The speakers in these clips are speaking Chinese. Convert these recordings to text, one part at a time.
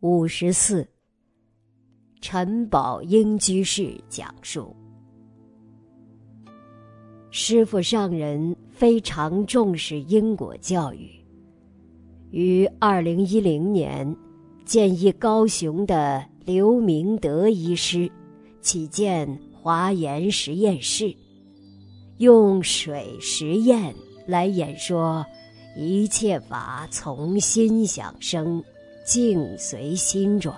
五十四，陈宝英居士讲述：师傅上人非常重视因果教育，于二零一零年建议高雄的刘明德医师起建华严实验室，用水实验来演说。一切法从心想生，境随心转。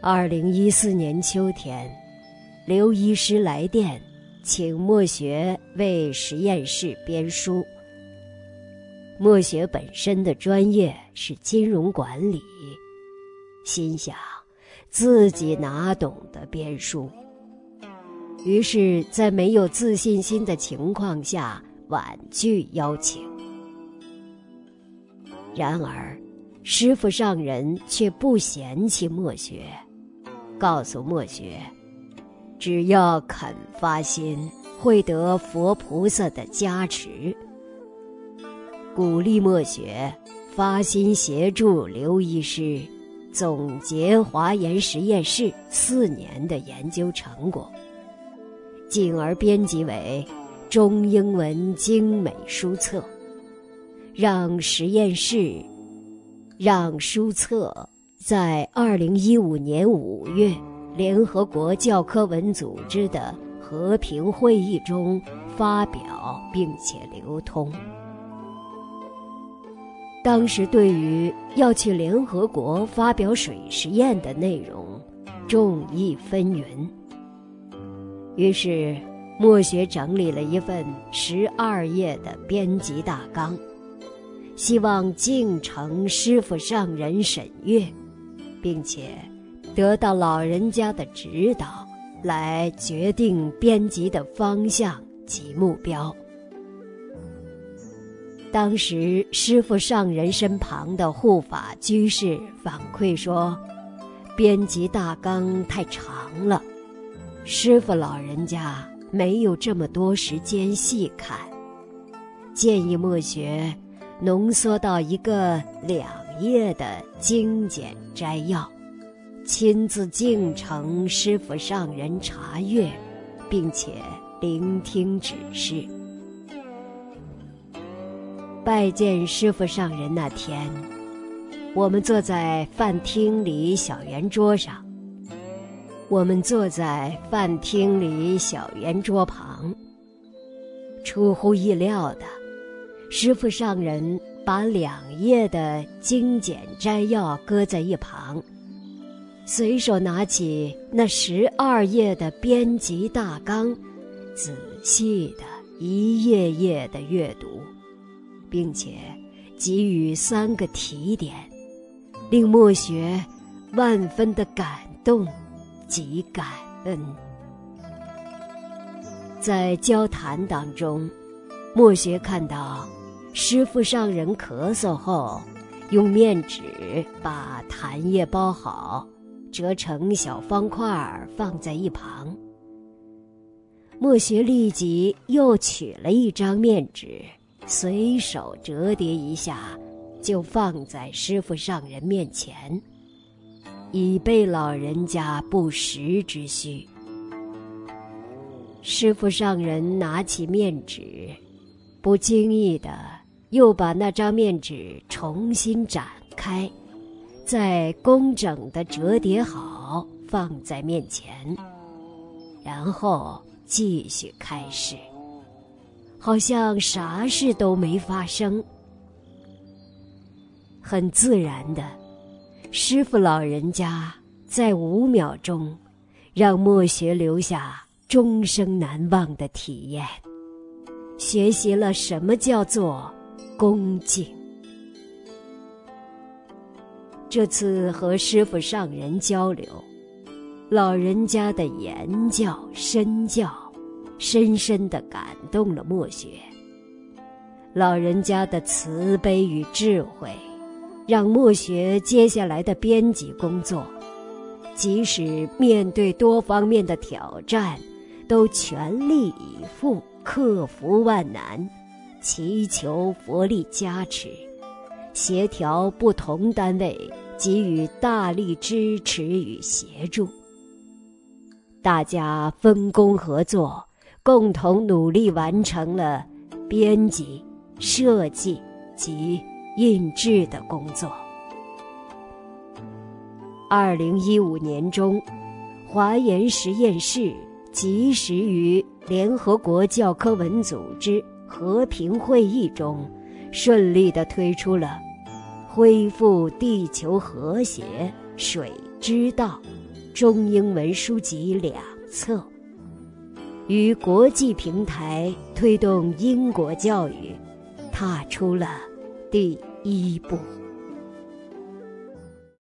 二零一四年秋天，刘医师来电，请莫学为实验室编书。莫学本身的专业是金融管理，心想自己哪懂得编书，于是，在没有自信心的情况下。婉拒邀请，然而师傅上人却不嫌弃墨学，告诉墨学，只要肯发心，会得佛菩萨的加持，鼓励墨学发心协助刘医师总结华严实验室四年的研究成果，进而编辑为。中英文精美书册，让实验室，让书册在二零一五年五月联合国教科文组织的和平会议中发表，并且流通。当时对于要去联合国发表水实验的内容，众议纷纭，于是。莫学整理了一份十二页的编辑大纲，希望敬承师傅上人审阅，并且得到老人家的指导，来决定编辑的方向及目标。当时师傅上人身旁的护法居士反馈说，编辑大纲太长了，师傅老人家。没有这么多时间细看，建议墨学浓缩到一个两页的精简摘要，亲自敬呈师傅上人查阅，并且聆听指示。拜见师傅上人那天，我们坐在饭厅里小圆桌上。我们坐在饭厅里小圆桌旁。出乎意料的，师傅上人把两页的精简摘要搁在一旁，随手拿起那十二页的编辑大纲，仔细的一页页的阅读，并且给予三个提点，令墨学万分的感动。及感恩。在交谈当中，莫学看到师傅上人咳嗽后，用面纸把痰液包好，折成小方块儿放在一旁。莫学立即又取了一张面纸，随手折叠一下，就放在师傅上人面前。以备老人家不时之需。师傅上人拿起面纸，不经意的又把那张面纸重新展开，再工整的折叠好，放在面前，然后继续开始，好像啥事都没发生，很自然的。师傅老人家在五秒钟，让墨学留下终生难忘的体验，学习了什么叫做恭敬。这次和师傅上人交流，老人家的言教身教，深深的感动了墨学。老人家的慈悲与智慧。让墨学接下来的编辑工作，即使面对多方面的挑战，都全力以赴，克服万难，祈求佛力加持，协调不同单位给予大力支持与协助。大家分工合作，共同努力完成了编辑、设计及印制的工作。二零一五年中，华研实验室及时于联合国教科文组织和平会议中，顺利地推出了《恢复地球和谐水之道》中英文书籍两册，与国际平台推动英国教育踏出了第一步。